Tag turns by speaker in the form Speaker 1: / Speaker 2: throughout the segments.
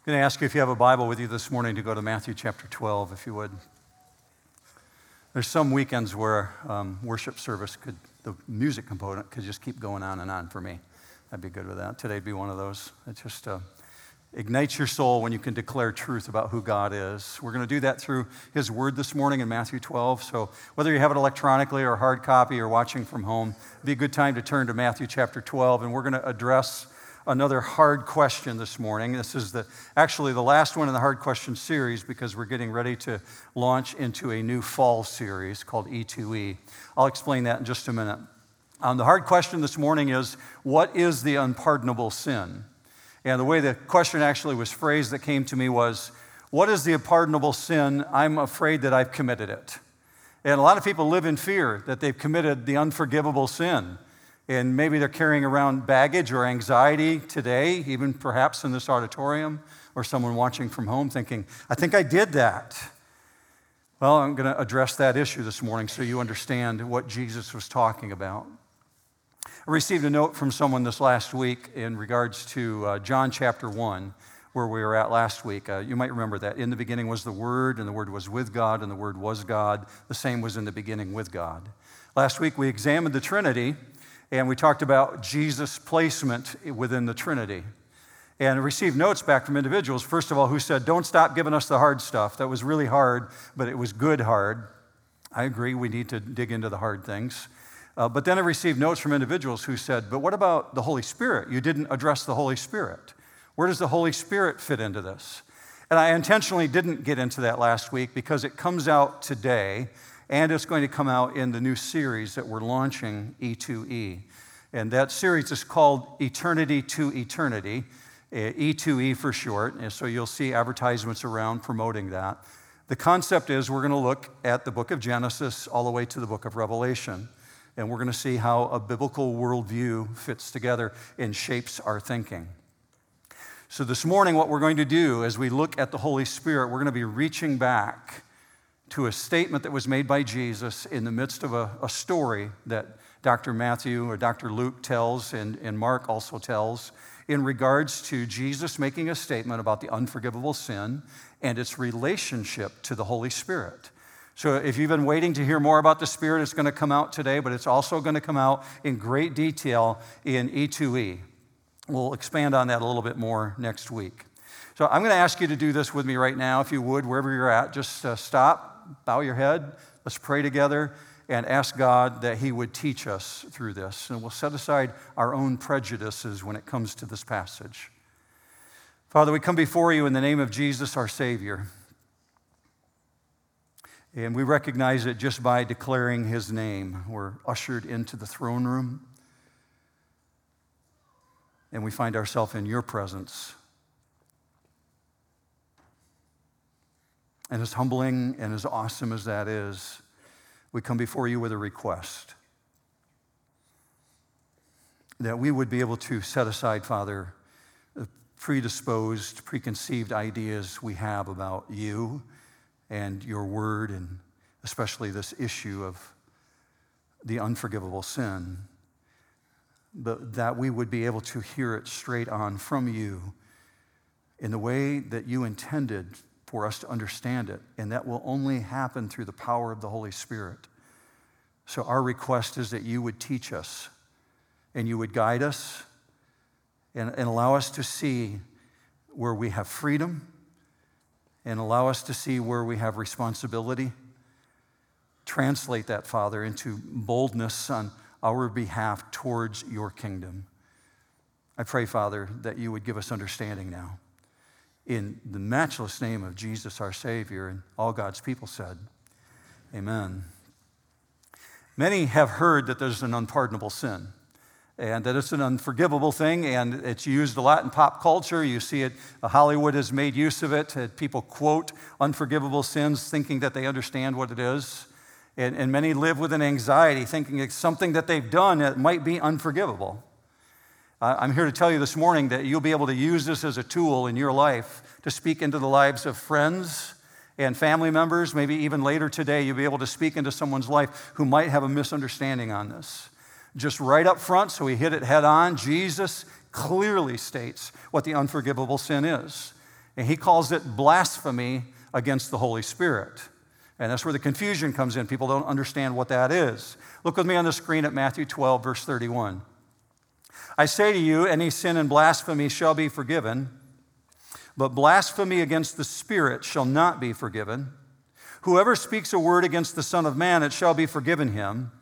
Speaker 1: I'm going to ask you if you have a Bible with you this morning to go to Matthew chapter 12, if you would. There's some weekends where um, worship service could, the music component could just keep going on and on for me. I'd be good with that. Today'd be one of those. It just uh, ignites your soul when you can declare truth about who God is. We're going to do that through His Word this morning in Matthew 12. So whether you have it electronically or hard copy or watching from home, it'd be a good time to turn to Matthew chapter 12, and we're going to address another hard question this morning. This is the, actually the last one in the hard question series because we're getting ready to launch into a new fall series called E2E. I'll explain that in just a minute. Um, the hard question this morning is what is the unpardonable sin? And the way the question actually was phrased that came to me was, What is the unpardonable sin? I'm afraid that I've committed it. And a lot of people live in fear that they've committed the unforgivable sin. And maybe they're carrying around baggage or anxiety today, even perhaps in this auditorium, or someone watching from home thinking, I think I did that. Well, I'm going to address that issue this morning so you understand what Jesus was talking about. I received a note from someone this last week in regards to uh, John chapter 1, where we were at last week. Uh, you might remember that. In the beginning was the Word, and the Word was with God, and the Word was God. The same was in the beginning with God. Last week we examined the Trinity and we talked about Jesus' placement within the Trinity. And received notes back from individuals, first of all, who said, Don't stop giving us the hard stuff. That was really hard, but it was good hard. I agree, we need to dig into the hard things. Uh, but then I received notes from individuals who said, But what about the Holy Spirit? You didn't address the Holy Spirit. Where does the Holy Spirit fit into this? And I intentionally didn't get into that last week because it comes out today and it's going to come out in the new series that we're launching, E2E. And that series is called Eternity to Eternity, eh, E2E for short. And so you'll see advertisements around promoting that. The concept is we're going to look at the book of Genesis all the way to the book of Revelation. And we're going to see how a biblical worldview fits together and shapes our thinking. So, this morning, what we're going to do as we look at the Holy Spirit, we're going to be reaching back to a statement that was made by Jesus in the midst of a, a story that Dr. Matthew or Dr. Luke tells and, and Mark also tells in regards to Jesus making a statement about the unforgivable sin and its relationship to the Holy Spirit. So, if you've been waiting to hear more about the Spirit, it's going to come out today, but it's also going to come out in great detail in E2E. We'll expand on that a little bit more next week. So, I'm going to ask you to do this with me right now, if you would, wherever you're at. Just uh, stop, bow your head. Let's pray together and ask God that He would teach us through this. And we'll set aside our own prejudices when it comes to this passage. Father, we come before you in the name of Jesus, our Savior. And we recognize it just by declaring His name, we're ushered into the throne room. And we find ourselves in your presence. And as humbling and as awesome as that is, we come before you with a request that we would be able to set aside, Father, the predisposed, preconceived ideas we have about you and your word, and especially this issue of the unforgivable sin, but that we would be able to hear it straight on from you in the way that you intended for us to understand it. And that will only happen through the power of the Holy Spirit. So, our request is that you would teach us and you would guide us and, and allow us to see where we have freedom and allow us to see where we have responsibility. Translate that, Father, into boldness on our behalf towards your kingdom. I pray, Father, that you would give us understanding now in the matchless name of Jesus our Savior. And all God's people said, Amen. Many have heard that there's an unpardonable sin and that it's an unforgivable thing, and it's used a lot in pop culture. You see it, uh, Hollywood has made use of it. People quote unforgivable sins thinking that they understand what it is. And, and many live with an anxiety thinking it's something that they've done that might be unforgivable. I'm here to tell you this morning that you'll be able to use this as a tool in your life to speak into the lives of friends and family members. Maybe even later today, you'll be able to speak into someone's life who might have a misunderstanding on this. Just right up front, so we hit it head on, Jesus clearly states what the unforgivable sin is. And he calls it blasphemy against the Holy Spirit. And that's where the confusion comes in. People don't understand what that is. Look with me on the screen at Matthew 12, verse 31. I say to you, any sin and blasphemy shall be forgiven, but blasphemy against the Spirit shall not be forgiven. Whoever speaks a word against the Son of Man, it shall be forgiven him.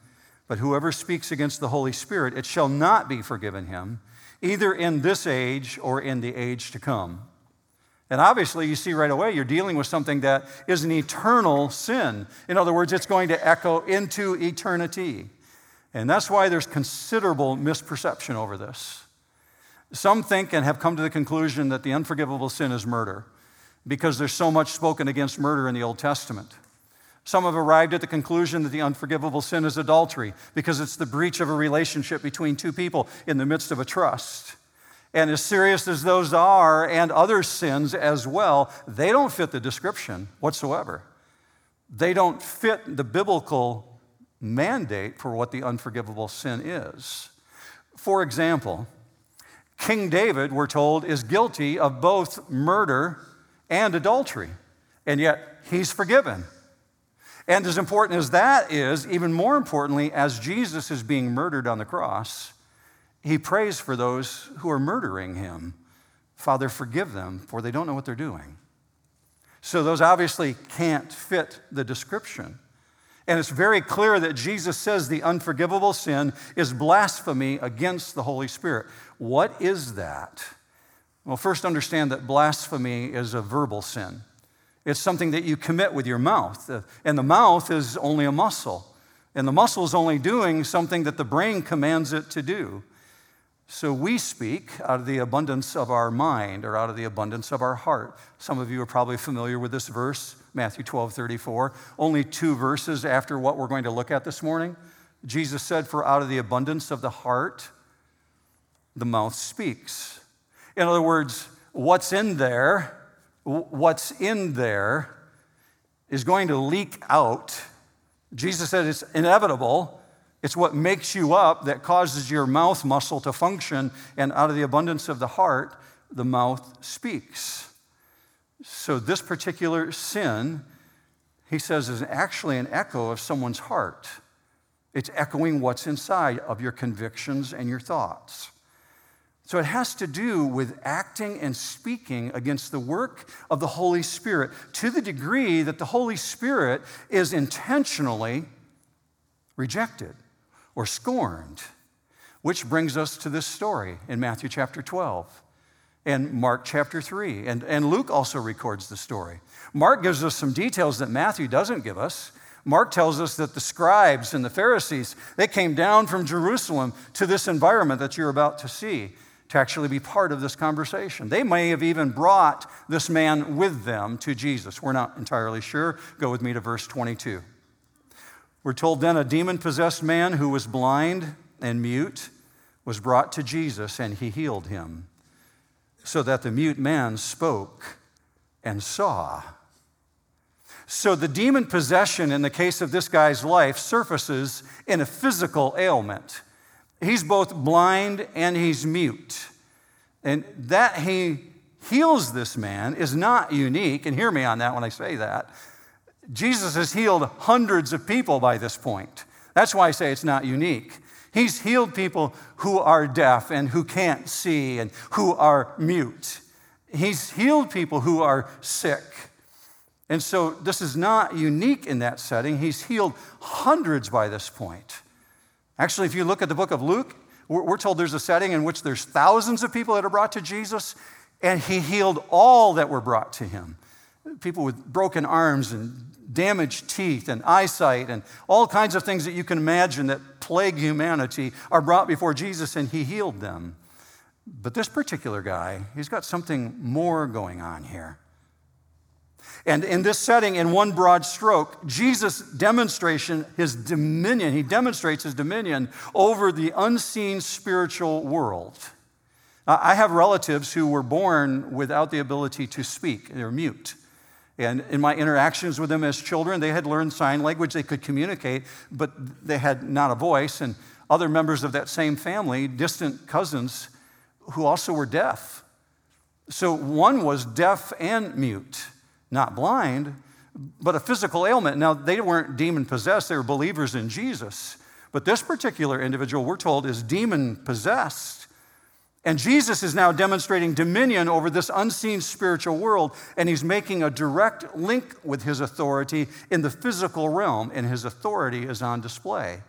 Speaker 1: But whoever speaks against the Holy Spirit, it shall not be forgiven him, either in this age or in the age to come. And obviously, you see right away, you're dealing with something that is an eternal sin. In other words, it's going to echo into eternity. And that's why there's considerable misperception over this. Some think and have come to the conclusion that the unforgivable sin is murder because there's so much spoken against murder in the Old Testament. Some have arrived at the conclusion that the unforgivable sin is adultery because it's the breach of a relationship between two people in the midst of a trust. And as serious as those are, and other sins as well, they don't fit the description whatsoever. They don't fit the biblical mandate for what the unforgivable sin is. For example, King David, we're told, is guilty of both murder and adultery, and yet he's forgiven. And as important as that is, even more importantly, as Jesus is being murdered on the cross, he prays for those who are murdering him. Father, forgive them, for they don't know what they're doing. So those obviously can't fit the description. And it's very clear that Jesus says the unforgivable sin is blasphemy against the Holy Spirit. What is that? Well, first understand that blasphemy is a verbal sin. It's something that you commit with your mouth. And the mouth is only a muscle. And the muscle is only doing something that the brain commands it to do. So we speak out of the abundance of our mind or out of the abundance of our heart. Some of you are probably familiar with this verse, Matthew 12 34. Only two verses after what we're going to look at this morning. Jesus said, For out of the abundance of the heart, the mouth speaks. In other words, what's in there, what's in there is going to leak out. Jesus said it's inevitable it's what makes you up that causes your mouth muscle to function, and out of the abundance of the heart, the mouth speaks. So, this particular sin, he says, is actually an echo of someone's heart. It's echoing what's inside of your convictions and your thoughts. So, it has to do with acting and speaking against the work of the Holy Spirit to the degree that the Holy Spirit is intentionally rejected or scorned. Which brings us to this story in Matthew chapter 12 and Mark chapter 3. And, and Luke also records the story. Mark gives us some details that Matthew doesn't give us. Mark tells us that the scribes and the Pharisees, they came down from Jerusalem to this environment that you're about to see to actually be part of this conversation. They may have even brought this man with them to Jesus. We're not entirely sure. Go with me to verse 22. We're told then a demon possessed man who was blind and mute was brought to Jesus and he healed him, so that the mute man spoke and saw. So the demon possession in the case of this guy's life surfaces in a physical ailment. He's both blind and he's mute. And that he heals this man is not unique, and hear me on that when I say that. Jesus has healed hundreds of people by this point. That's why I say it's not unique. He's healed people who are deaf and who can't see and who are mute. He's healed people who are sick. And so this is not unique in that setting. He's healed hundreds by this point. Actually, if you look at the book of Luke, we're told there's a setting in which there's thousands of people that are brought to Jesus, and he healed all that were brought to him. People with broken arms and damaged teeth and eyesight and all kinds of things that you can imagine that plague humanity are brought before Jesus and he healed them. But this particular guy, he's got something more going on here. And in this setting, in one broad stroke, Jesus' demonstration, his dominion, he demonstrates his dominion over the unseen spiritual world. I have relatives who were born without the ability to speak, they're mute. And in my interactions with them as children, they had learned sign language, they could communicate, but they had not a voice. And other members of that same family, distant cousins, who also were deaf. So one was deaf and mute, not blind, but a physical ailment. Now, they weren't demon possessed, they were believers in Jesus. But this particular individual, we're told, is demon possessed. And Jesus is now demonstrating dominion over this unseen spiritual world, and he's making a direct link with his authority in the physical realm, and his authority is on display.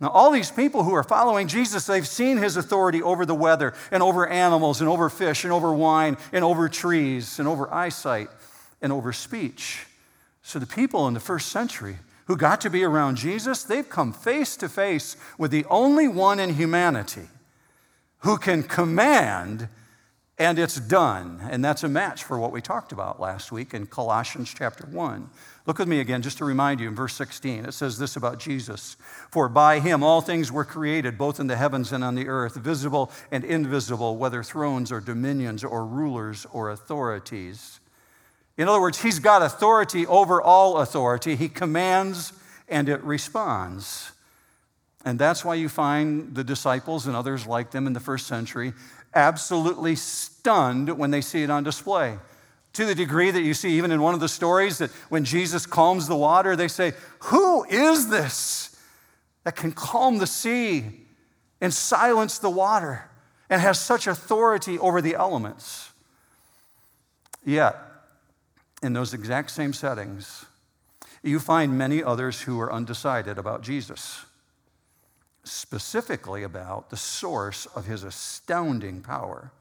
Speaker 1: Now, all these people who are following Jesus, they've seen his authority over the weather, and over animals, and over fish, and over wine, and over trees, and over eyesight, and over speech. So, the people in the first century who got to be around Jesus, they've come face to face with the only one in humanity who can command and it's done. And that's a match for what we talked about last week in Colossians chapter 1. Look with me again, just to remind you, in verse 16, it says this about Jesus For by him all things were created, both in the heavens and on the earth, visible and invisible, whether thrones or dominions or rulers or authorities. In other words, he's got authority over all authority. He commands and it responds. And that's why you find the disciples and others like them in the first century absolutely stunned when they see it on display. To the degree that you see, even in one of the stories, that when Jesus calms the water, they say, Who is this that can calm the sea and silence the water and has such authority over the elements? Yet, in those exact same settings, you find many others who are undecided about Jesus specifically about the source of his astounding power.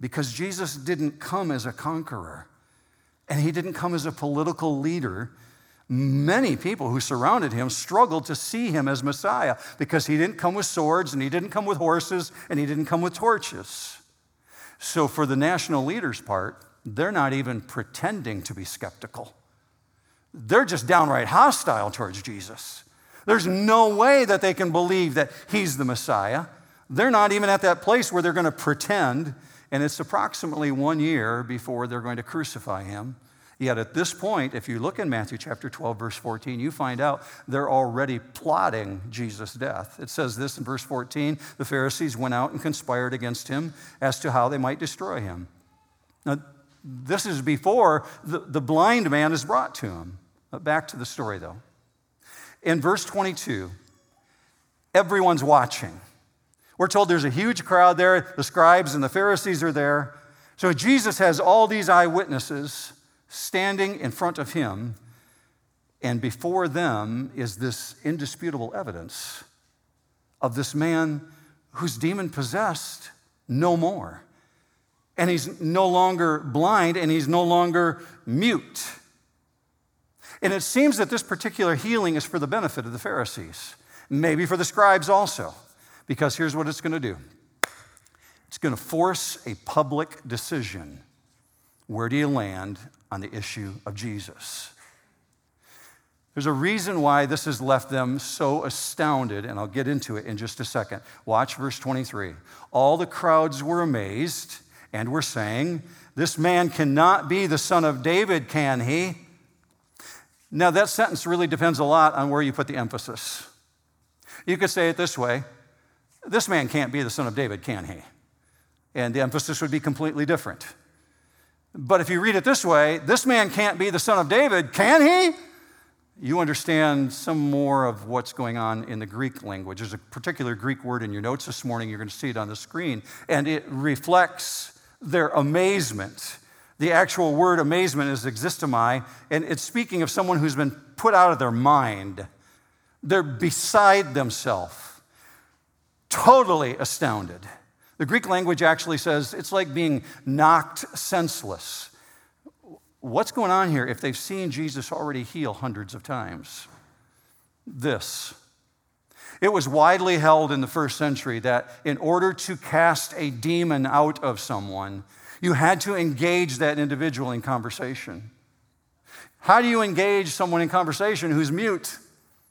Speaker 1: Because Jesus didn't come as a conqueror, and he didn't come as a political leader. Many people who surrounded him struggled to see him as Messiah because he didn't come with swords, and he didn't come with horses, and he didn't come with torches. So, for the national leaders' part, they're not even pretending to be skeptical. They're just downright hostile towards Jesus. There's no way that they can believe that he's the Messiah. They're not even at that place where they're going to pretend, and it's approximately one year before they're going to crucify him. Yet at this point, if you look in Matthew chapter 12, verse 14, you find out they're already plotting Jesus' death. It says this in verse 14 the Pharisees went out and conspired against him as to how they might destroy him. Now, this is before the, the blind man is brought to him. Back to the story, though. In verse 22, everyone's watching. We're told there's a huge crowd there, the scribes and the Pharisees are there. So Jesus has all these eyewitnesses standing in front of him, and before them is this indisputable evidence of this man who's demon possessed no more. And he's no longer blind and he's no longer mute. And it seems that this particular healing is for the benefit of the Pharisees, maybe for the scribes also, because here's what it's going to do it's going to force a public decision. Where do you land on the issue of Jesus? There's a reason why this has left them so astounded, and I'll get into it in just a second. Watch verse 23. All the crowds were amazed and were saying, This man cannot be the son of David, can he? Now, that sentence really depends a lot on where you put the emphasis. You could say it this way this man can't be the son of David, can he? And the emphasis would be completely different. But if you read it this way, this man can't be the son of David, can he? You understand some more of what's going on in the Greek language. There's a particular Greek word in your notes this morning, you're going to see it on the screen, and it reflects their amazement the actual word amazement is existomai, and it's speaking of someone who's been put out of their mind. They're beside themselves, totally astounded. The Greek language actually says it's like being knocked senseless. What's going on here if they've seen Jesus already heal hundreds of times? This. It was widely held in the first century that in order to cast a demon out of someone, you had to engage that individual in conversation. How do you engage someone in conversation who's mute?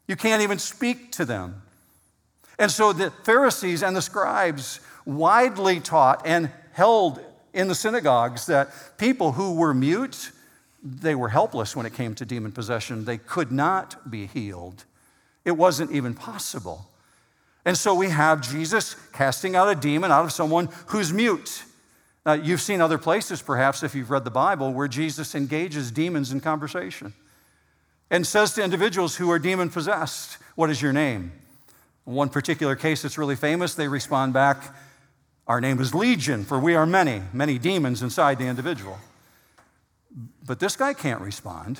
Speaker 1: You can't even speak to them. And so the Pharisees and the scribes widely taught and held in the synagogues that people who were mute, they were helpless when it came to demon possession. They could not be healed. It wasn't even possible. And so we have Jesus casting out a demon out of someone who's mute. Now, you've seen other places, perhaps, if you've read the Bible, where Jesus engages demons in conversation and says to individuals who are demon possessed, What is your name? In one particular case that's really famous, they respond back, Our name is Legion, for we are many, many demons inside the individual. But this guy can't respond.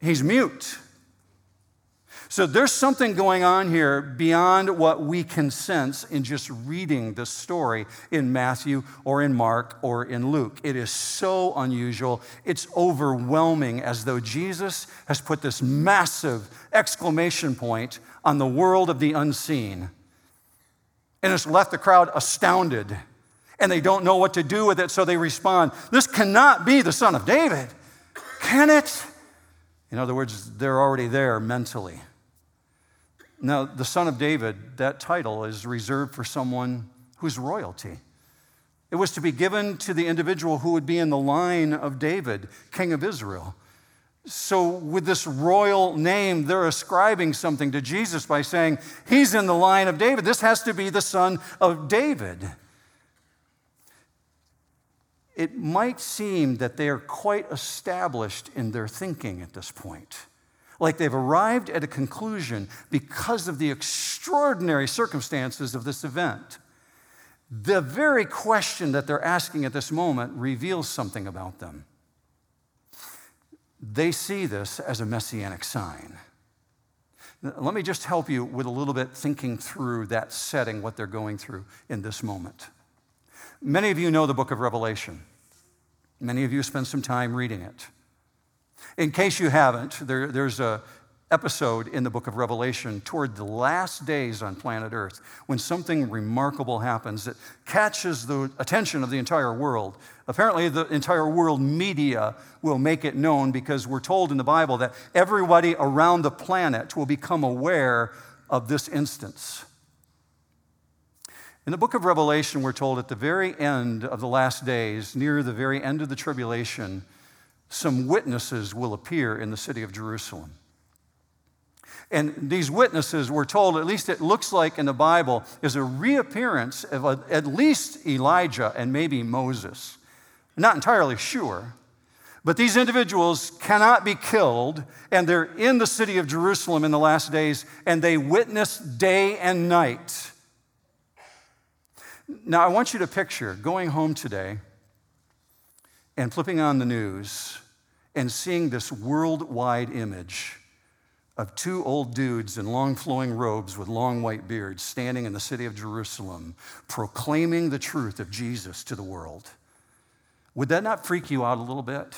Speaker 1: He's mute. So there's something going on here beyond what we can sense in just reading the story in Matthew or in Mark or in Luke. It is so unusual. It's overwhelming as though Jesus has put this massive exclamation point on the world of the unseen. And it's left the crowd astounded and they don't know what to do with it, so they respond, This cannot be the Son of David. Can it? In other words, they're already there mentally. Now, the Son of David, that title is reserved for someone who's royalty. It was to be given to the individual who would be in the line of David, king of Israel. So, with this royal name, they're ascribing something to Jesus by saying, He's in the line of David. This has to be the son of David. It might seem that they are quite established in their thinking at this point like they've arrived at a conclusion because of the extraordinary circumstances of this event. The very question that they're asking at this moment reveals something about them. They see this as a messianic sign. Let me just help you with a little bit thinking through that setting, what they're going through in this moment. Many of you know the book of Revelation. Many of you spend some time reading it. In case you haven't, there, there's a episode in the book of Revelation toward the last days on planet Earth when something remarkable happens that catches the attention of the entire world. Apparently, the entire world media will make it known because we're told in the Bible that everybody around the planet will become aware of this instance. In the book of Revelation, we're told at the very end of the last days, near the very end of the tribulation, some witnesses will appear in the city of Jerusalem. And these witnesses, we're told, at least it looks like in the Bible, is a reappearance of a, at least Elijah and maybe Moses. not entirely sure. But these individuals cannot be killed, and they're in the city of Jerusalem in the last days, and they witness day and night. Now, I want you to picture going home today and flipping on the news and seeing this worldwide image of two old dudes in long flowing robes with long white beards standing in the city of Jerusalem proclaiming the truth of Jesus to the world. Would that not freak you out a little bit?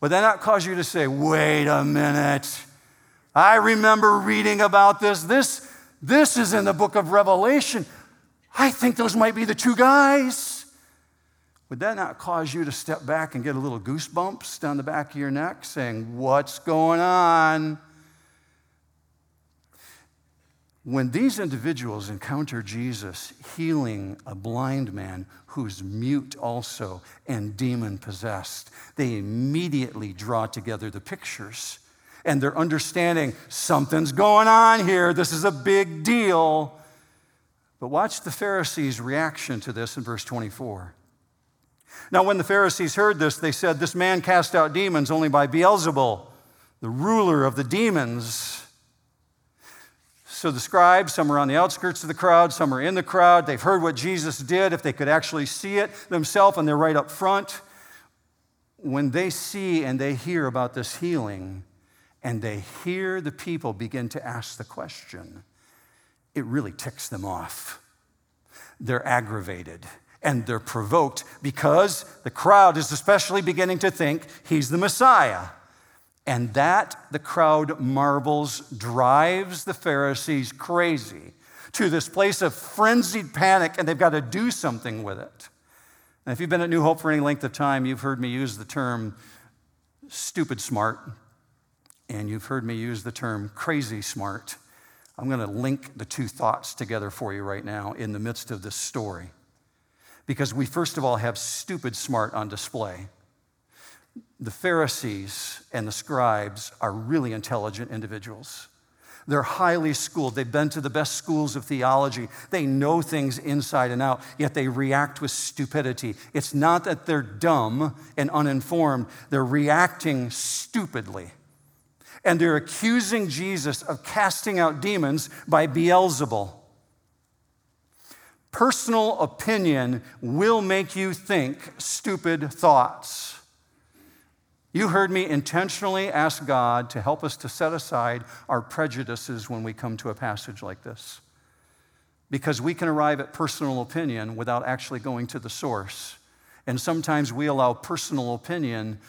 Speaker 1: Would that not cause you to say, wait a minute? I remember reading about this. This, this is in the book of Revelation. I think those might be the two guys. Would that not cause you to step back and get a little goosebumps down the back of your neck saying, What's going on? When these individuals encounter Jesus healing a blind man who's mute also and demon possessed, they immediately draw together the pictures and they're understanding something's going on here. This is a big deal. But watch the Pharisees' reaction to this in verse 24. Now, when the Pharisees heard this, they said, This man cast out demons only by Beelzebul, the ruler of the demons. So the scribes, some are on the outskirts of the crowd, some are in the crowd. They've heard what Jesus did, if they could actually see it themselves, and they're right up front. When they see and they hear about this healing, and they hear the people begin to ask the question, it really ticks them off. They're aggravated and they're provoked because the crowd is especially beginning to think he's the Messiah. And that, the crowd marvels, drives the Pharisees crazy to this place of frenzied panic, and they've got to do something with it. And if you've been at New Hope for any length of time, you've heard me use the term stupid smart, and you've heard me use the term crazy smart. I'm going to link the two thoughts together for you right now in the midst of this story because we, first of all, have stupid smart on display. The Pharisees and the scribes are really intelligent individuals. They're highly schooled. They've been to the best schools of theology. They know things inside and out, yet they react with stupidity. It's not that they're dumb and uninformed, they're reacting stupidly. And they're accusing Jesus of casting out demons by Beelzebul. Personal opinion will make you think stupid thoughts. You heard me intentionally ask God to help us to set aside our prejudices when we come to a passage like this. Because we can arrive at personal opinion without actually going to the source. And sometimes we allow personal opinion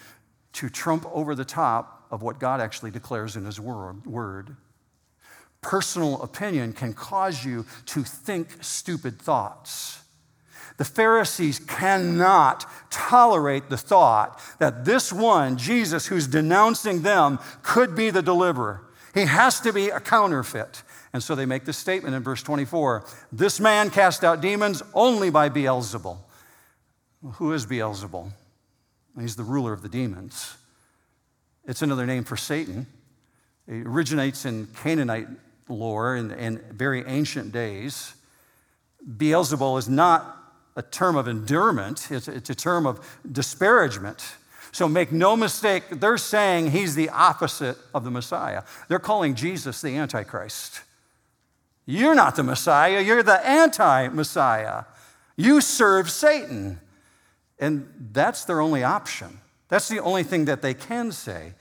Speaker 1: to trump over the top of what God actually declares in His word. Personal opinion can cause you to think stupid thoughts. The Pharisees cannot tolerate the thought that this one, Jesus, who's denouncing them, could be the deliverer. He has to be a counterfeit. And so they make this statement in verse 24 This man cast out demons only by Beelzebul. Well, who is Beelzebul? He's the ruler of the demons. It's another name for Satan. It originates in Canaanite lore in, very ancient days. Beelzebul is not a term of endearment, it's, it's a term of disparagement. So make no mistake, they're saying he's the opposite of the Messiah. They're calling Jesus the Antichrist. You're not the Messiah, you're the anti Messiah. You serve Satan. And that's their only option. That's the only thing that they can say.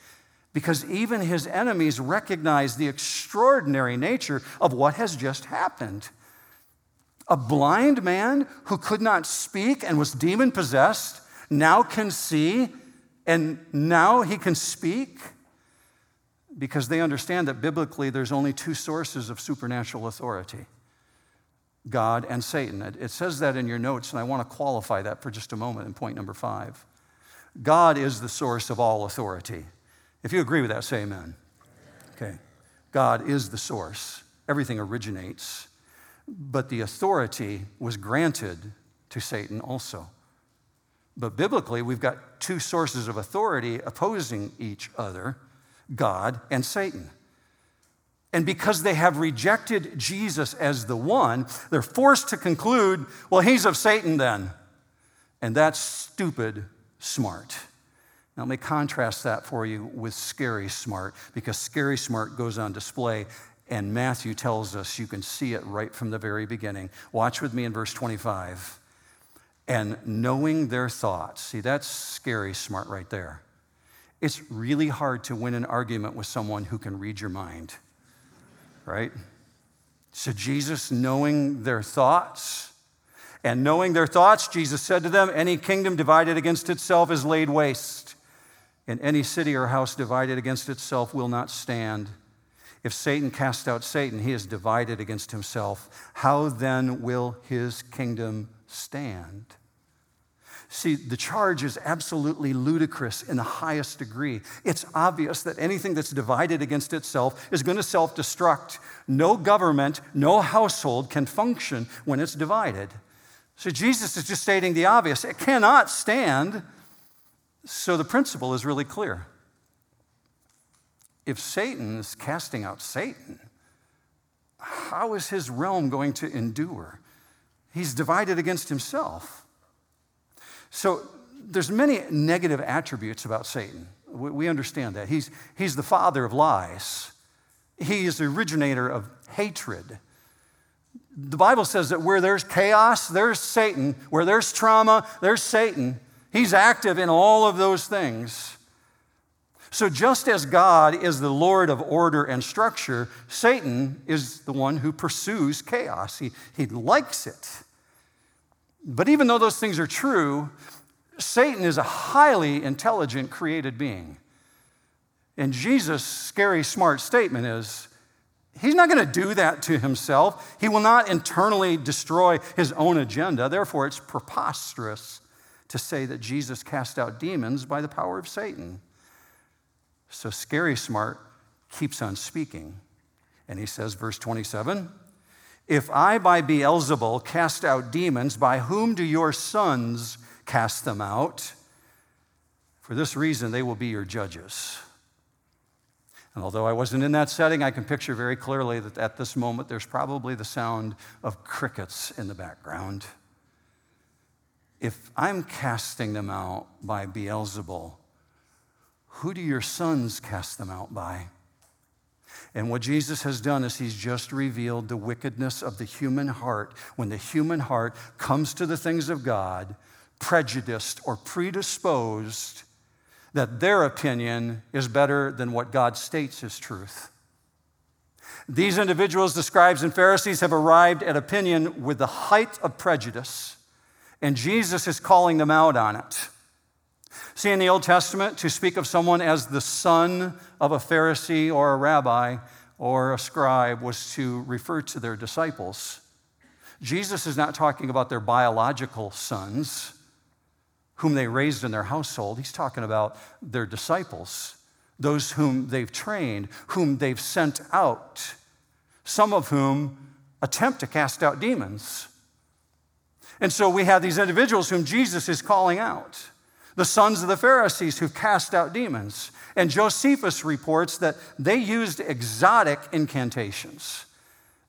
Speaker 1: Because even his enemies recognize the extraordinary nature of what has just happened. A blind man who could not speak and was demon possessed now can see, and now he can speak because they understand that biblically there's only two sources of supernatural authority God and Satan. It, says that in your notes, and I want to qualify that for just a moment in point number five. God is the source of all authority. If you agree with that, say amen. Okay. God is the source, everything originates but the authority was granted to Satan also. But biblically, we've got two sources of authority opposing each other God and Satan. And because they have rejected Jesus as the one, they're forced to conclude, well, he's of Satan then. And that's stupid smart. Now, let me contrast that for you with scary smart, because scary smart goes on display and Matthew tells us you can see it right from the very beginning. Watch with me in verse 25. And knowing their thoughts. See, that's scary smart right there. It's really hard to win an argument with someone who can read your mind, right? So, Jesus, knowing their thoughts, and knowing their thoughts, Jesus said to them, Any kingdom divided against itself is laid waste, and any city or house divided against itself will not stand. If Satan cast out Satan, he is divided against himself. How then will his kingdom stand? See, the charge is absolutely ludicrous in the highest degree. It's obvious that anything that's divided against itself is going to self destruct. No government, no household can function when it's divided. So Jesus is just stating the obvious it cannot stand. So the principle is really clear if Satan is casting out Satan, how is his realm going to endure? He's divided against himself. So there's many negative attributes about Satan. We understand that. He's, he's the father of lies. He is the originator of hatred. The Bible says that where there's chaos, there's Satan. Where there's trauma, there's Satan. He's active in all of those things. So, just as God is the Lord of order and structure, Satan is the one who pursues chaos. He, he likes it. But even though those things are true, Satan is a highly intelligent created being. And Jesus' scary, smart statement is he's not going to do that to himself. He will not internally destroy his own agenda. Therefore, it's preposterous to say that Jesus cast out demons by the power of Satan. So Scary Smart keeps on speaking. And he says, verse 27 If I by Beelzebul cast out demons, by whom do your sons cast them out? For this reason, they will be your judges. And although I wasn't in that setting, I can picture very clearly that at this moment there's probably the sound of crickets in the background. If I'm casting them out by Beelzebul, who do your sons cast them out by? And what Jesus has done is he's just revealed the wickedness of the human heart. When the human heart comes to the things of God, prejudiced or predisposed, that their opinion is better than what God states is truth. These individuals, the scribes and Pharisees, have arrived at opinion with the height of prejudice, and Jesus is calling them out on it. See, in the Old Testament, to speak of someone as the son of a Pharisee or a rabbi or a scribe was to refer to their disciples. Jesus is not talking about their biological sons whom they raised in their household. He's talking about their disciples, those whom they've trained, whom they've sent out, some of whom attempt to cast out demons. And so we have these individuals whom Jesus is calling out the sons of the Pharisees who cast out demons. And Josephus reports that they used exotic incantations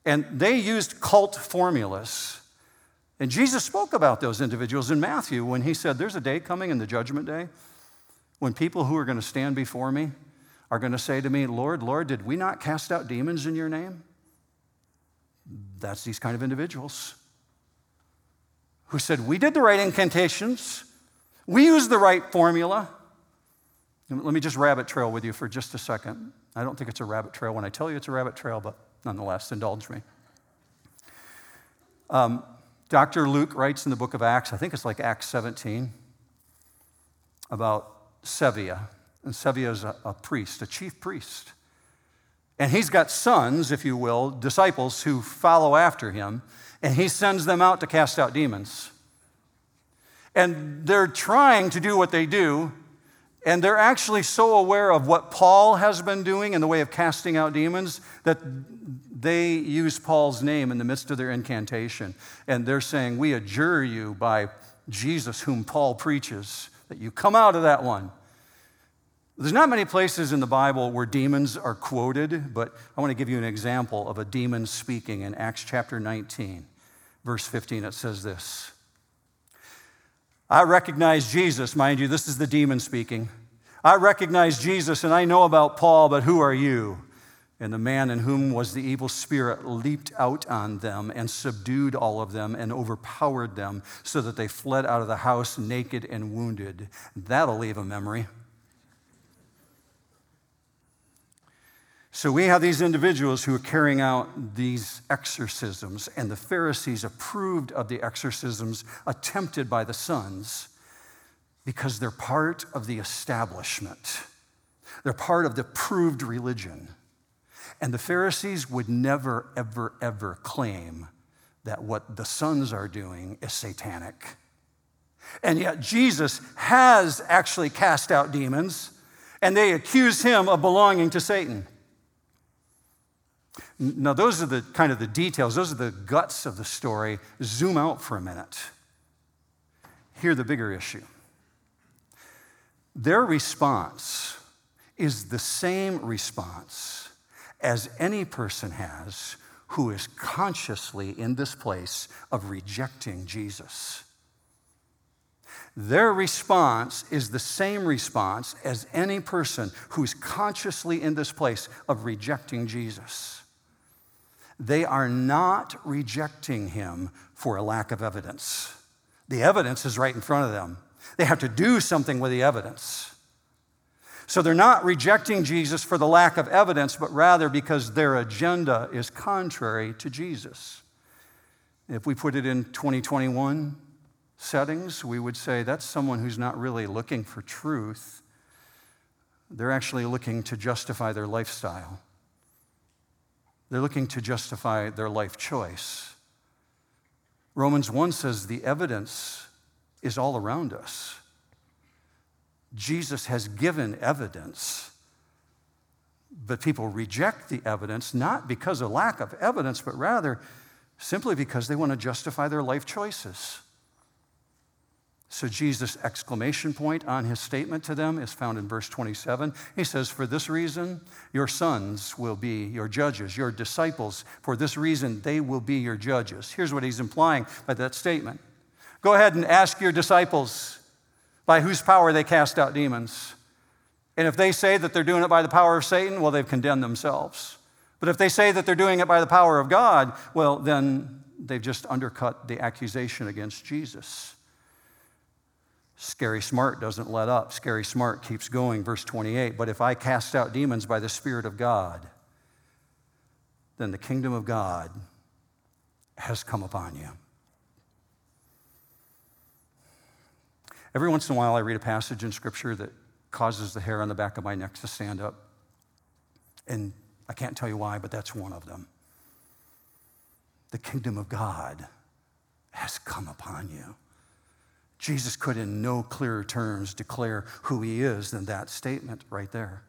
Speaker 1: and they used cult formulas. And Jesus spoke about those individuals in Matthew when he said, There's a day coming in the judgment day when people who are going to stand before me are going to say to me, Lord, Lord, did we not cast out demons in your name? That's these kind of individuals who said, We did the right incantations. We used the right formula. Let me just rabbit trail with you for just a second. I don't think it's a rabbit trail when I tell you it's a rabbit trail, but nonetheless, indulge me. Um, Dr. Luke writes in the book of Acts, I think it's like Acts 17, about Sceva. And Sceva is a, a priest, a chief priest. And he's got sons, if you will, disciples who follow after him, and he sends them out to cast out demons. And they're trying to do what they do, and they're actually so aware of what Paul has been doing in the way of casting out demons that they use Paul's name in the midst of their incantation. And they're saying, We adjure you by Jesus, whom Paul preaches, that you come out of that one. There's not many places in the Bible where demons are quoted, but I want to give you an example of a demon speaking in Acts chapter 19, verse 15. It says this I recognize Jesus, mind you, this is the demon speaking. I recognize Jesus and I know about Paul, but who are you? And the man in whom was the evil spirit leaped out on them and subdued all of them and overpowered them so that they fled out of the house naked and wounded. That'll leave a memory. So we have these individuals who are carrying out these exorcisms, and the Pharisees approved of the exorcisms attempted by the sons because they're part of the establishment. They're part of the proved religion. And the Pharisees would never, ever, ever claim that what the sons are doing is satanic. And yet, Jesus has actually cast out demons, and they accuse him of belonging to Satan. Now, those are the kind of the details, those are the guts of the story. Zoom out for a minute. Hear the bigger issue. Their response is the same response as any person has who is consciously in this place of rejecting Jesus. Their response is the same response as any person who's consciously in this place of rejecting Jesus. They are not rejecting him for a lack of evidence. The evidence is right in front of them. They have to do something with the evidence. So they're not rejecting Jesus for the lack of evidence, but rather because their agenda is contrary to Jesus. If we put it in 2021 settings, we would say that's someone who's not really looking for truth. They're actually looking to justify their lifestyle. They're looking to justify their life choice. Romans 1 says the evidence is all around us. Jesus has given evidence, but people reject the evidence not because of lack of evidence, but rather simply because they want to justify their life choices. So Jesus' exclamation point on his statement to them is found in verse 27. He says, For this reason, your sons will be your judges, your disciples. For this reason, they will be your judges. Here's what he's implying by that statement Go ahead and ask your disciples by whose power they cast out demons. And if they say that they're doing it by the power of Satan, well, they've condemned themselves. But if they say that they're doing it by the power of God, well, then they've just undercut the accusation against Jesus. Scary Smart doesn't let up. Scary Smart keeps going, verse 28. But if I cast out demons by the Spirit of God, then the kingdom of God has come upon you. Every once in a while, I read a passage in Scripture that causes the hair on the back of my neck to stand up. And I can't tell you why, but that's one of them. The kingdom of God has come upon you. Jesus could, in no clearer terms, declare who he is than that statement right there.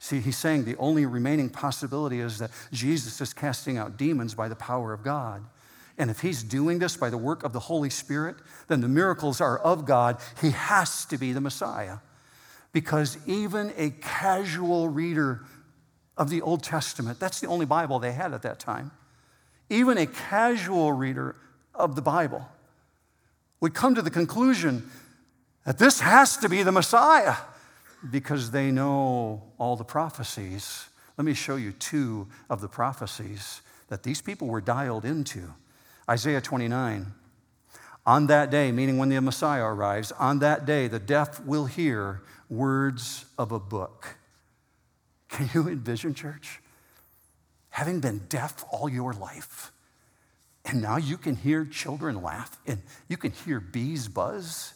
Speaker 1: See, he's saying the only remaining possibility is that Jesus is casting out demons by the power of God. And if he's doing this by the work of the Holy Spirit, then the miracles are of God. He has to be the Messiah. Because even a casual reader of the Old Testament, that's the only Bible they had at that time, even a casual reader of the Bible would come to the conclusion that this has to be the Messiah because they know all the prophecies. Let me show you two of the prophecies that these people were dialed into. Isaiah 29. On that day, meaning when the Messiah arrives, on that day the deaf will hear words of a book. Can you envision, church? Having been deaf all your life, and now you can hear children laugh and you can hear bees buzz.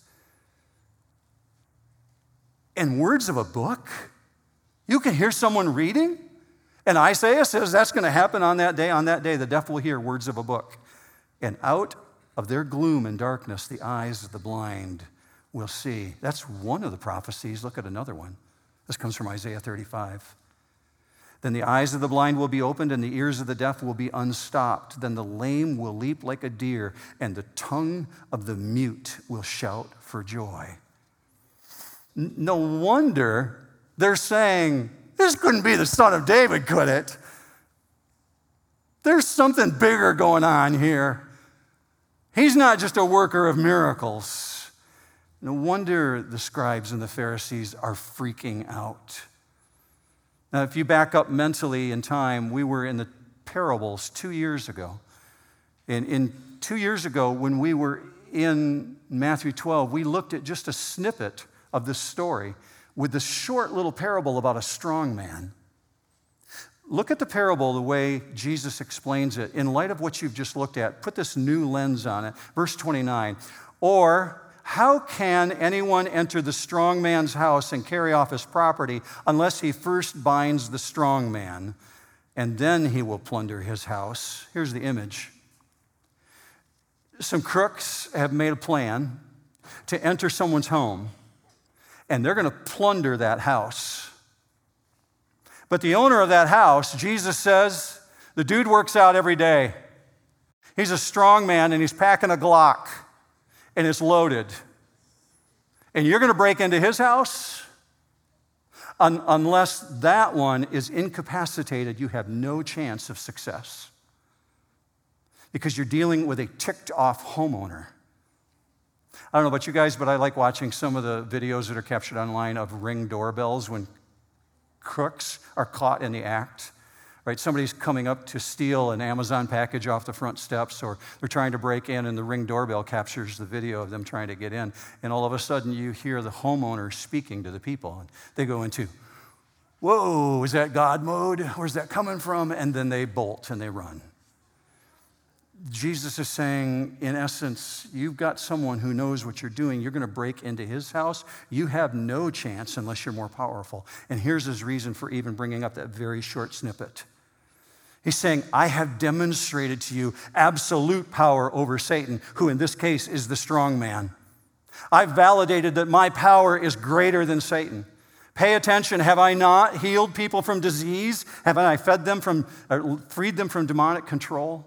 Speaker 1: And words of a book, you can hear someone reading. And Isaiah says that's going to happen on that day. On that day, the deaf will hear words of a book. And out of their gloom and darkness, the eyes of the blind will see. That's one of the prophecies. Look at another one. This comes from Isaiah 35. Then the eyes of the blind will be opened, and the ears of the deaf will be unstopped. Then the lame will leap like a deer, and the tongue of the mute will shout for joy. No wonder they're saying, This couldn't be the son of David, could it? There's something bigger going on here. He's not just a worker of miracles. No wonder the scribes and the Pharisees are freaking out. Now, if you back up mentally in time, we were in the parables two years ago. And in two years ago, when we were in Matthew 12, we looked at just a snippet of this story with this short little parable about a strong man. Look at the parable the way Jesus explains it. In light of what you've just looked at, put this new lens on it. Verse 29. Or, how can anyone enter the strong man's house and carry off his property unless he first binds the strong man, and then he will plunder his house? Here's the image. Some crooks have made a plan to enter someone's home, and they're going to plunder that house. But the owner of that house, Jesus says, the dude works out every day. He's a strong man and he's packing a Glock and it's loaded. And you're going to break into his house? Un- unless that one is incapacitated, you have no chance of success. Because you're dealing with a ticked off homeowner. I don't know about you guys, but I like watching some of the videos that are captured online of ring doorbells when crooks are caught in the act right? Somebody's coming up to steal an Amazon package off the front steps, or they're trying to break in, and the ring doorbell captures the video of them trying to get in. And all of a sudden, you hear the homeowner speaking to the people, and they go into, Whoa, is that God mode? Where's that coming from? And then they bolt and they run. Jesus is saying, in essence, you've got someone who knows what you're doing. You're going to break into his house. You have no chance unless you're more powerful. And here's his reason for even bringing up that very short snippet. He's saying, I have demonstrated to you absolute power over Satan, who in this case is the strong man. I've validated that my power is greater than Satan. Pay attention. Have I not healed people from disease? Have I fed them from, freed them from demonic control?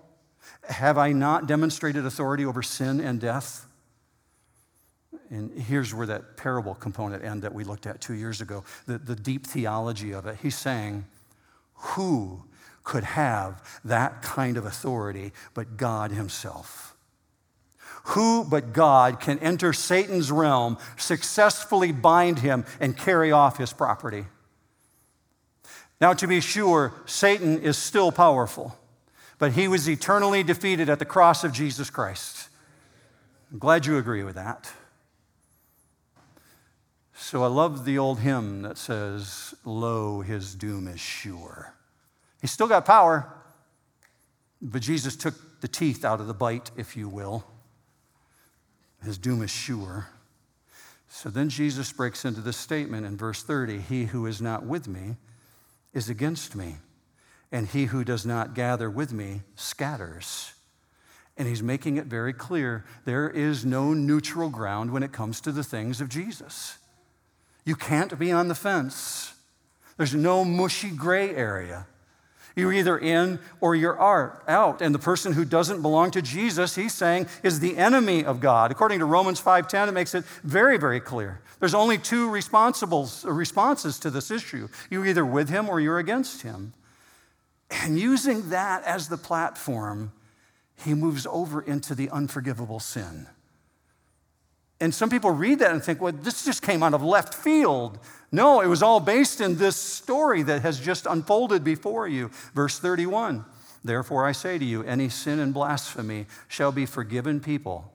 Speaker 1: Have I not demonstrated authority over sin and death? And here's where that parable component end that we looked at two years ago, the, the deep theology of it. He's saying, Who could have that kind of authority but God Himself? Who but God can enter Satan's realm, successfully bind him, and carry off his property? Now, to be sure, Satan is still powerful, but he was eternally defeated at the cross of Jesus Christ. I'm glad you agree with that. So I love the old hymn that says, Lo, his doom is sure. He's still got power, but Jesus took the teeth out of the bite, if you will. His doom is sure. So then Jesus breaks into this statement in verse 30 He who is not with me is against me, and he who does not gather with me scatters. And he's making it very clear there is no neutral ground when it comes to the things of Jesus. You can't be on the fence. There's no mushy gray area. You're either in or you're out. And the person who doesn't belong to Jesus, he's saying, is the enemy of God. According to Romans 5:10, it makes it very, very clear. There's only two responsibles, uh, responses to this issue. You're either with him or you're against him. And using that as the platform, he moves over into the unforgivable sin. And some people read that and think, well, this just came out of left field. No, it was all based in this story that has just unfolded before you. Verse 31 Therefore I say to you, any sin and blasphemy shall be forgiven people,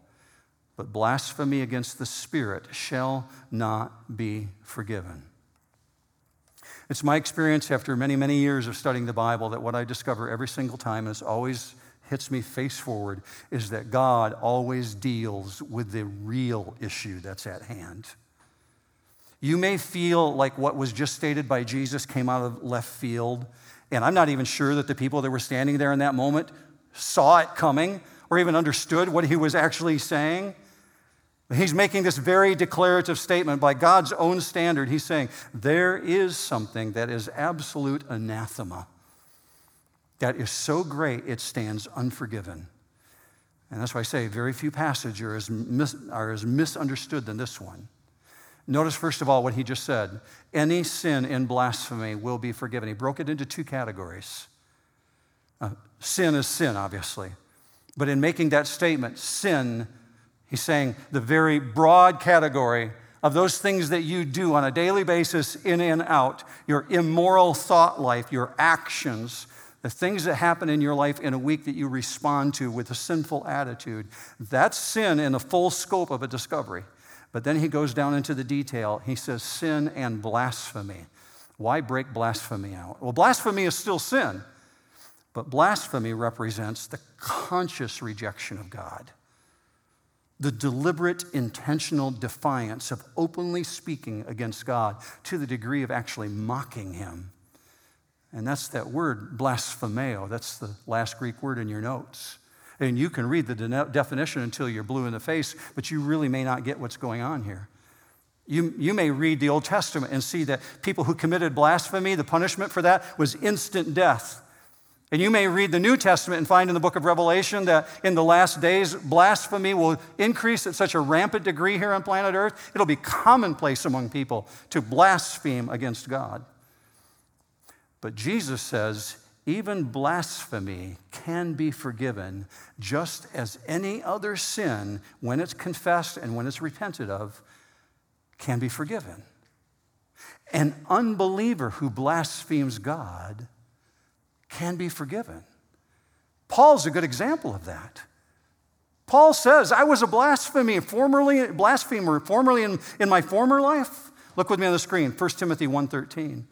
Speaker 1: but blasphemy against the Spirit shall not be forgiven. It's my experience after many, many years of studying the Bible that what I discover every single time is always hits me face forward is that God always deals with the real issue that's at hand. You may feel like what was just stated by Jesus came out of left field, and I'm not even sure that the people that were standing there in that moment saw it coming or even understood what he was actually saying. He's making this very declarative statement by God's own standard. He's saying, There is something that is absolute anathema that is so great it stands unforgiven. And that's why I say very few passages are as, mis- are as misunderstood than this one. Notice, first of all, what he just said any sin in blasphemy will be forgiven. He broke it into two categories. Uh, sin is sin, obviously. But in making that statement, sin, he's saying the very broad category of those things that you do on a daily basis, in and out, your immoral thought life, your actions, the things that happen in your life in a week that you respond to with a sinful attitude, that's sin in the full scope of a discovery. But then he goes down into the detail. He says sin and blasphemy. Why break blasphemy out? Well, blasphemy is still sin, but blasphemy represents the conscious rejection of God, the deliberate, intentional defiance of openly speaking against God to the degree of actually mocking Him. And that's that word, blasphemeo. That's the last Greek word in your notes. And you can read the de- definition until you're blue in the face, but you really may not get what's going on here. You, you may read the Old Testament and see that people who committed blasphemy, the punishment for that was instant death. And you may read the New Testament and find in the book of Revelation that in the last days, blasphemy will increase at such a rampant degree here on planet Earth, it'll be commonplace among people to blaspheme against God. But Jesus says, even blasphemy can be forgiven just as any other sin, when it's confessed and when it's repented of, can be forgiven. An unbeliever who blasphemes God can be forgiven. Paul's a good example of that. Paul says, I was a blasphemer formerly, blasphemer formerly in, in my former life. Look with me on the screen, 1 Timothy 1.13.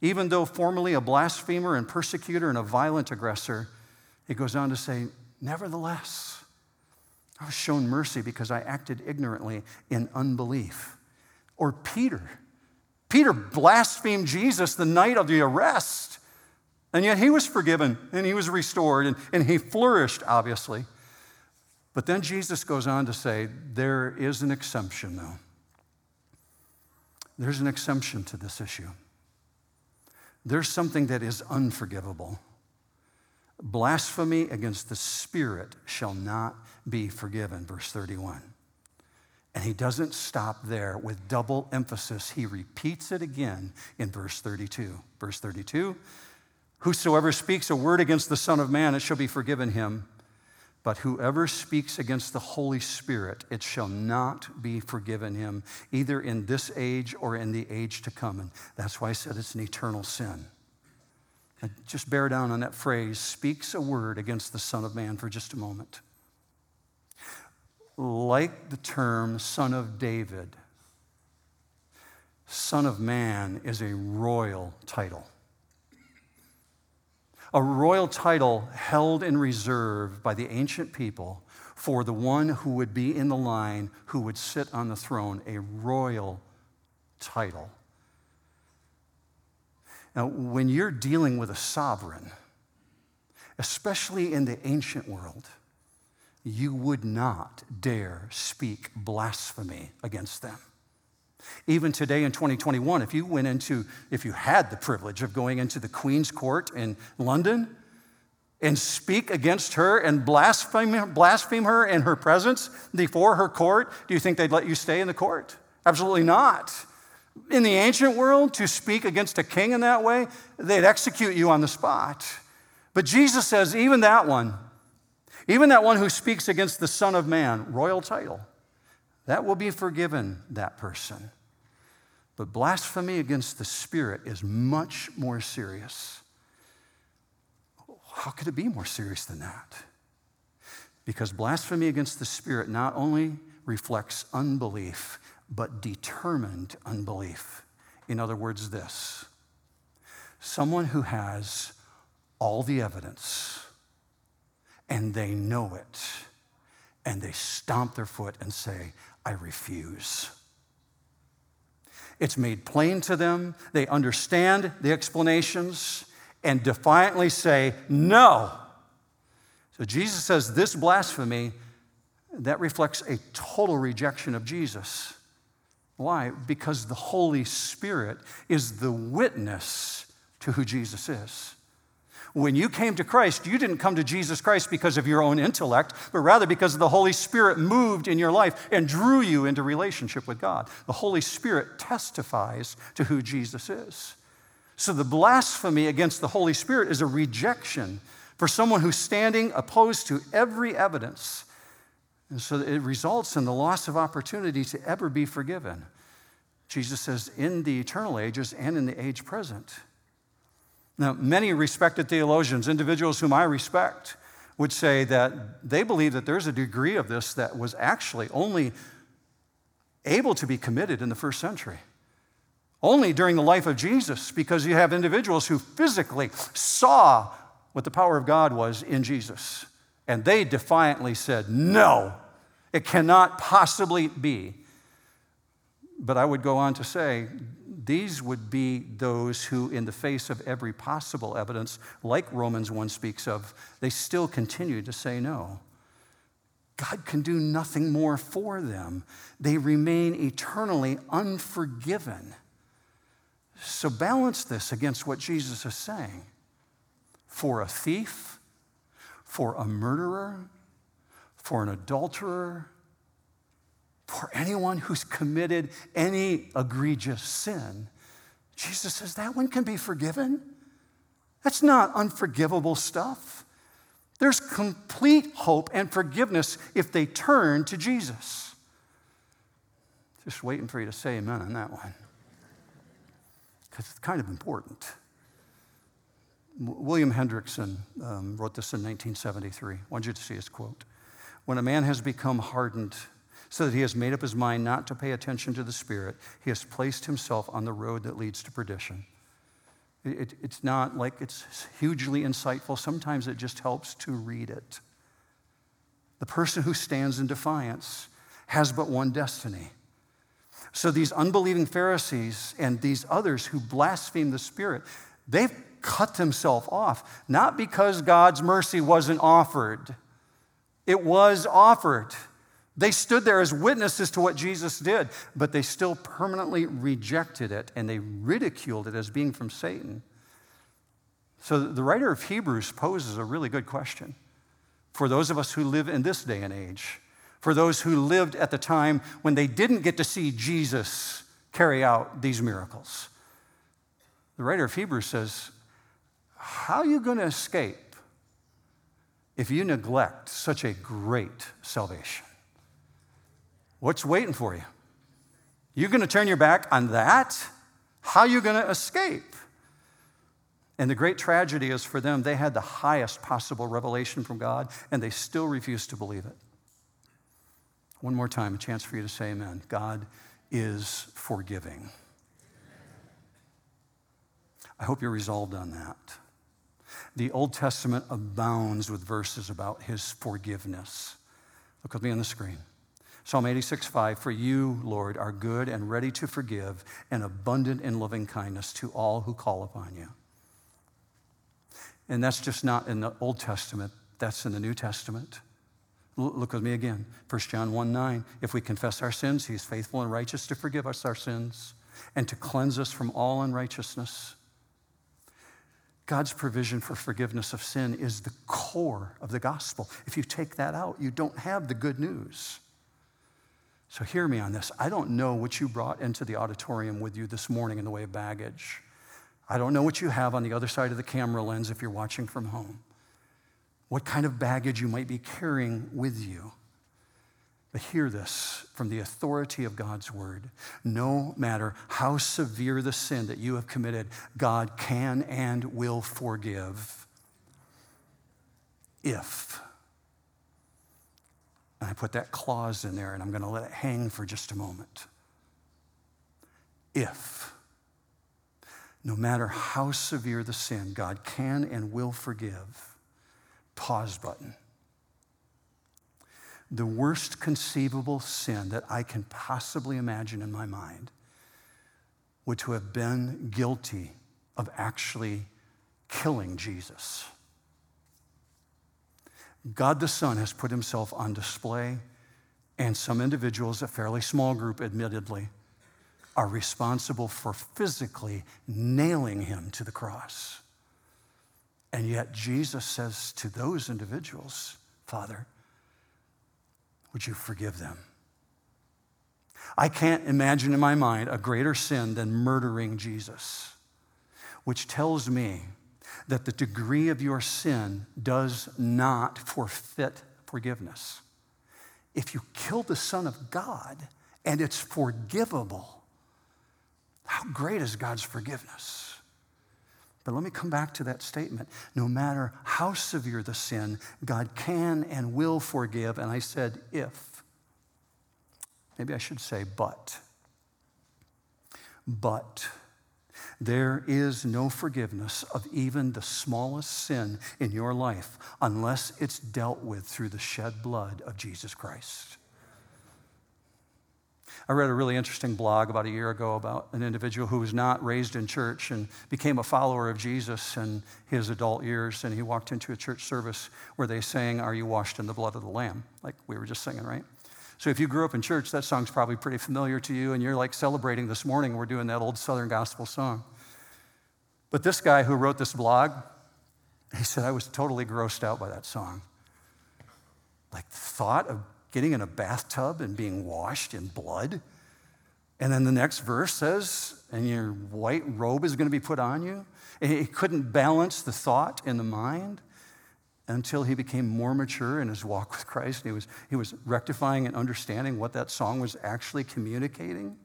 Speaker 1: Even though formerly a blasphemer and persecutor and a violent aggressor, he goes on to say, Nevertheless, I was shown mercy because I acted ignorantly in unbelief. Or Peter. Peter blasphemed Jesus the night of the arrest, and yet he was forgiven and he was restored and, and he flourished, obviously. But then Jesus goes on to say, There is an exemption, though. There's an exemption to this issue there's something that is unforgivable. Blasphemy against the Spirit shall not be forgiven, verse 31. And he doesn't stop there. With double emphasis, he repeats it again in verse 32. Verse 32 Whosoever speaks a word against the Son of Man, it shall be forgiven him. But whoever speaks against the Holy Spirit, it shall not be forgiven him, either in this age or in the age to come. And that's why I said it's an eternal sin. And just bear down on that phrase speaks a word against the Son of Man for just a moment like the term son of David, son of man is a royal title. A royal title held in reserve by the ancient people for the one who would be in the line who would sit on the throne, a royal title. Now, when you're dealing with a sovereign, especially in the ancient world, you would not dare speak blasphemy against them. Even today in 2021, if you went into, if you had the privilege of going into the Queen's Court in London and speak against her and blaspheme, blaspheme her in her presence before her court, do you think they'd let you stay in the court? Absolutely not. In the ancient world, to speak against a king in that way, they'd execute you on the spot. But Jesus says, even that one, even that one who speaks against the Son of Man, royal title, that will be forgiven that person. But blasphemy against the Spirit is much more serious. How could it be more serious than that? Because blasphemy against the Spirit not only reflects unbelief, but determined unbelief. In other words, this someone who has all the evidence and they know it. And they stomp their foot and say, I refuse. It's made plain to them. They understand the explanations and defiantly say, No. So Jesus says this blasphemy, that reflects a total rejection of Jesus. Why? Because the Holy Spirit is the witness to who Jesus is. When you came to Christ, you didn't come to Jesus Christ because of your own intellect, but rather because the Holy Spirit moved in your life and drew you into relationship with God. The Holy Spirit testifies to who Jesus is. So the blasphemy against the Holy Spirit is a rejection for someone who's standing opposed to every evidence. And so it results in the loss of opportunity to ever be forgiven. Jesus says, in the eternal ages and in the age present. Now, many respected theologians, individuals whom I respect, would say that they believe that there's a degree of this that was actually only able to be committed in the first century. Only during the life of Jesus, because you have individuals who physically saw what the power of God was in Jesus. And they defiantly said, No, it cannot possibly be. But I would go on to say, these would be those who, in the face of every possible evidence, like Romans 1 speaks of, they still continue to say no. God can do nothing more for them. They remain eternally unforgiven. So balance this against what Jesus is saying. For a thief, for a murderer, for an adulterer, for anyone who's committed any egregious sin. Jesus says that one can be forgiven. That's not unforgivable stuff. There's complete hope and forgiveness if they turn to Jesus. Just waiting for you to say amen on that one. Because it's kind of important. William Hendriksen um, wrote this in 1973. I want you to see his quote. When a man has become hardened so that he has made up his mind not to pay attention to the Spirit. He has placed himself on the road that leads to perdition. It, it's not like it's hugely insightful. Sometimes it just helps to read it. The person who stands in defiance has but one destiny. So these unbelieving Pharisees and these others who blaspheme the Spirit, they've cut themselves off, not because God's mercy wasn't offered. It was offered. They stood there as witnesses to what Jesus did, but they still permanently rejected it and they ridiculed it as being from Satan. So the writer of Hebrews poses a really good question for those of us who live in this day and age. for those who lived at the time when they didn't get to see Jesus carry out these miracles. The writer of Hebrews says, How are you going to escape if you neglect such a great salvation? What's waiting for you? You're going to turn your back on that? How are you going to escape? And the great tragedy is for them, they had the highest possible revelation from God, and they still refused to believe it. One more time, a chance for you to say amen. God is forgiving. I hope you're resolved on that. The Old Testament abounds with verses about his forgiveness. Look with me on the screen. Psalm 86, 5 For you, Lord, are good and ready to forgive and abundant in loving kindness to all who call upon you. And that's just not in the Old Testament, that's in the New Testament. Look with me again. 1 John 1 9. If we confess our sins, he is faithful and righteous to forgive us our sins and to cleanse us from all unrighteousness. God's provision for forgiveness of sin is the core of the gospel. If you take that out, you don't have the good news. So, hear me on this. I don't know what you brought into the auditorium with you this morning in the way of baggage. I don't know what you have on the other side of the camera lens if you're watching from home, what kind of baggage you might be carrying with you. But hear this from the authority of God's word. No matter how severe the sin that you have committed, God can and will forgive if. And I put that clause in there and I'm going to let it hang for just a moment. If no matter how severe the sin, God can and will forgive. Pause button. The worst conceivable sin that I can possibly imagine in my mind would to have been guilty of actually killing Jesus. God the Son has put himself on display, and some individuals, a fairly small group, admittedly, are responsible for physically nailing him to the cross. And yet, Jesus says to those individuals, Father, would you forgive them? I can't imagine in my mind a greater sin than murdering Jesus, which tells me that the degree of your sin does not forfeit forgiveness. If you kill the Son of God and it's forgivable, how great is God's forgiveness? But let me come back to that statement. No matter how severe the sin, God can and will forgive. And I said, if. Maybe I should say, but. But there is no forgiveness of even the smallest sin in your life unless it's dealt with through the shed blood of Jesus Christ. I read a really interesting blog about a year ago about an individual who was not raised in church and became a follower of Jesus in his adult years. And he walked into a church service where they sang, Are you washed in the blood of the Lamb? Like we were just singing, right? So if you grew up in church, that song's probably pretty familiar to you, and you're like celebrating this morning. We're doing that old Southern gospel song. But this guy who wrote this blog, he said, I was totally grossed out by that song. Like the thought of getting in a bathtub and being washed in blood. And then the next verse says, and your white robe is going to be put on you. He couldn't balance the thought in the mind until he became more mature in his walk with Christ. He was, he was rectifying and understanding what that song was actually communicating.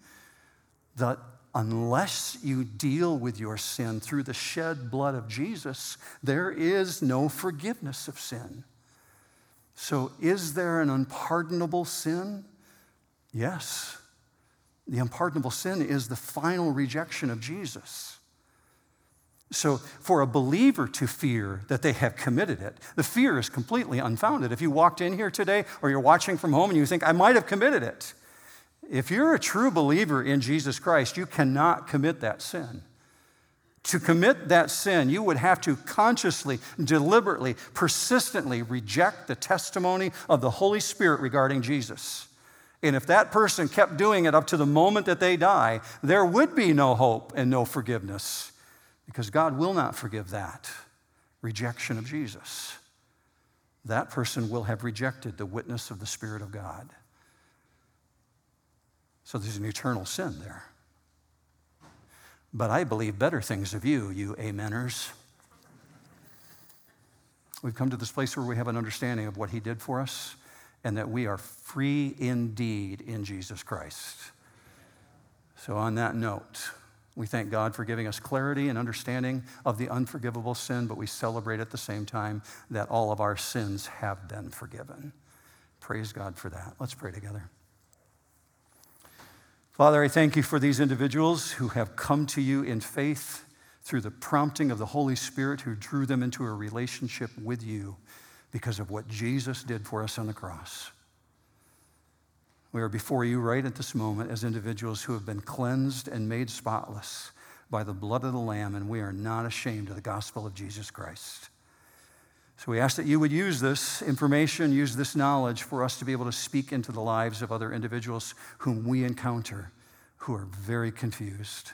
Speaker 1: That unless you deal with your sin through the shed blood of Jesus, there is no forgiveness of sin. So, is there an unpardonable sin? Yes. The unpardonable sin is the final rejection of Jesus. So, for a believer to fear that they have committed it, the fear is completely unfounded. If you walked in here today or you're watching from home and you think, I might have committed it, if you're a true believer in Jesus Christ, you cannot commit that sin. To commit that sin, you would have to consciously, deliberately, persistently reject the testimony of the Holy Spirit regarding Jesus. And if that person kept doing it up to the moment that they die, there would be no hope and no forgiveness because God will not forgive that rejection of Jesus. that person will have rejected the witness of the Spirit of God. So there's an eternal sin there. But I believe better things of you, you ameners. We've come to this place where we have an understanding of what He did for us and that we are free indeed in Jesus Christ. So, on that note, we thank God for giving us clarity and understanding of the unforgivable sin, but we celebrate at the same time that all of our sins have been forgiven. Praise God for that. Let's pray together. Father, I thank you for these individuals who have come to you in faith through the prompting of the Holy Spirit who drew them into a relationship with you because of what Jesus did for us on the cross. We are before you right at this moment as individuals who have been cleansed and made spotless by the blood of the Lamb, and we are not ashamed of the gospel of Jesus Christ. So we ask that you would use this information, use this knowledge for us to be able to speak into the lives of other individuals whom we encounter who are very confused.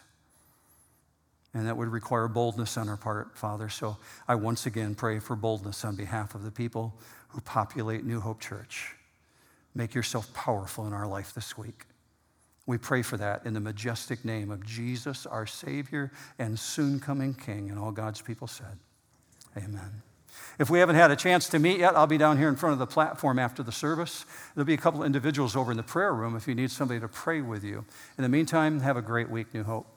Speaker 1: And that would require boldness on our part, Father. So I once again pray for boldness on behalf of the people who populate New Hope Church. Make yourself powerful in our life this week. We pray for that in the majestic name of Jesus, our Savior and soon coming King. And all God's people said, Amen. If we haven't had a chance to meet yet, I'll be down here in front of the platform after the service. There'll be a couple of individuals over in the prayer room if you need somebody to pray with you. In the meantime, have a great week, New Hope.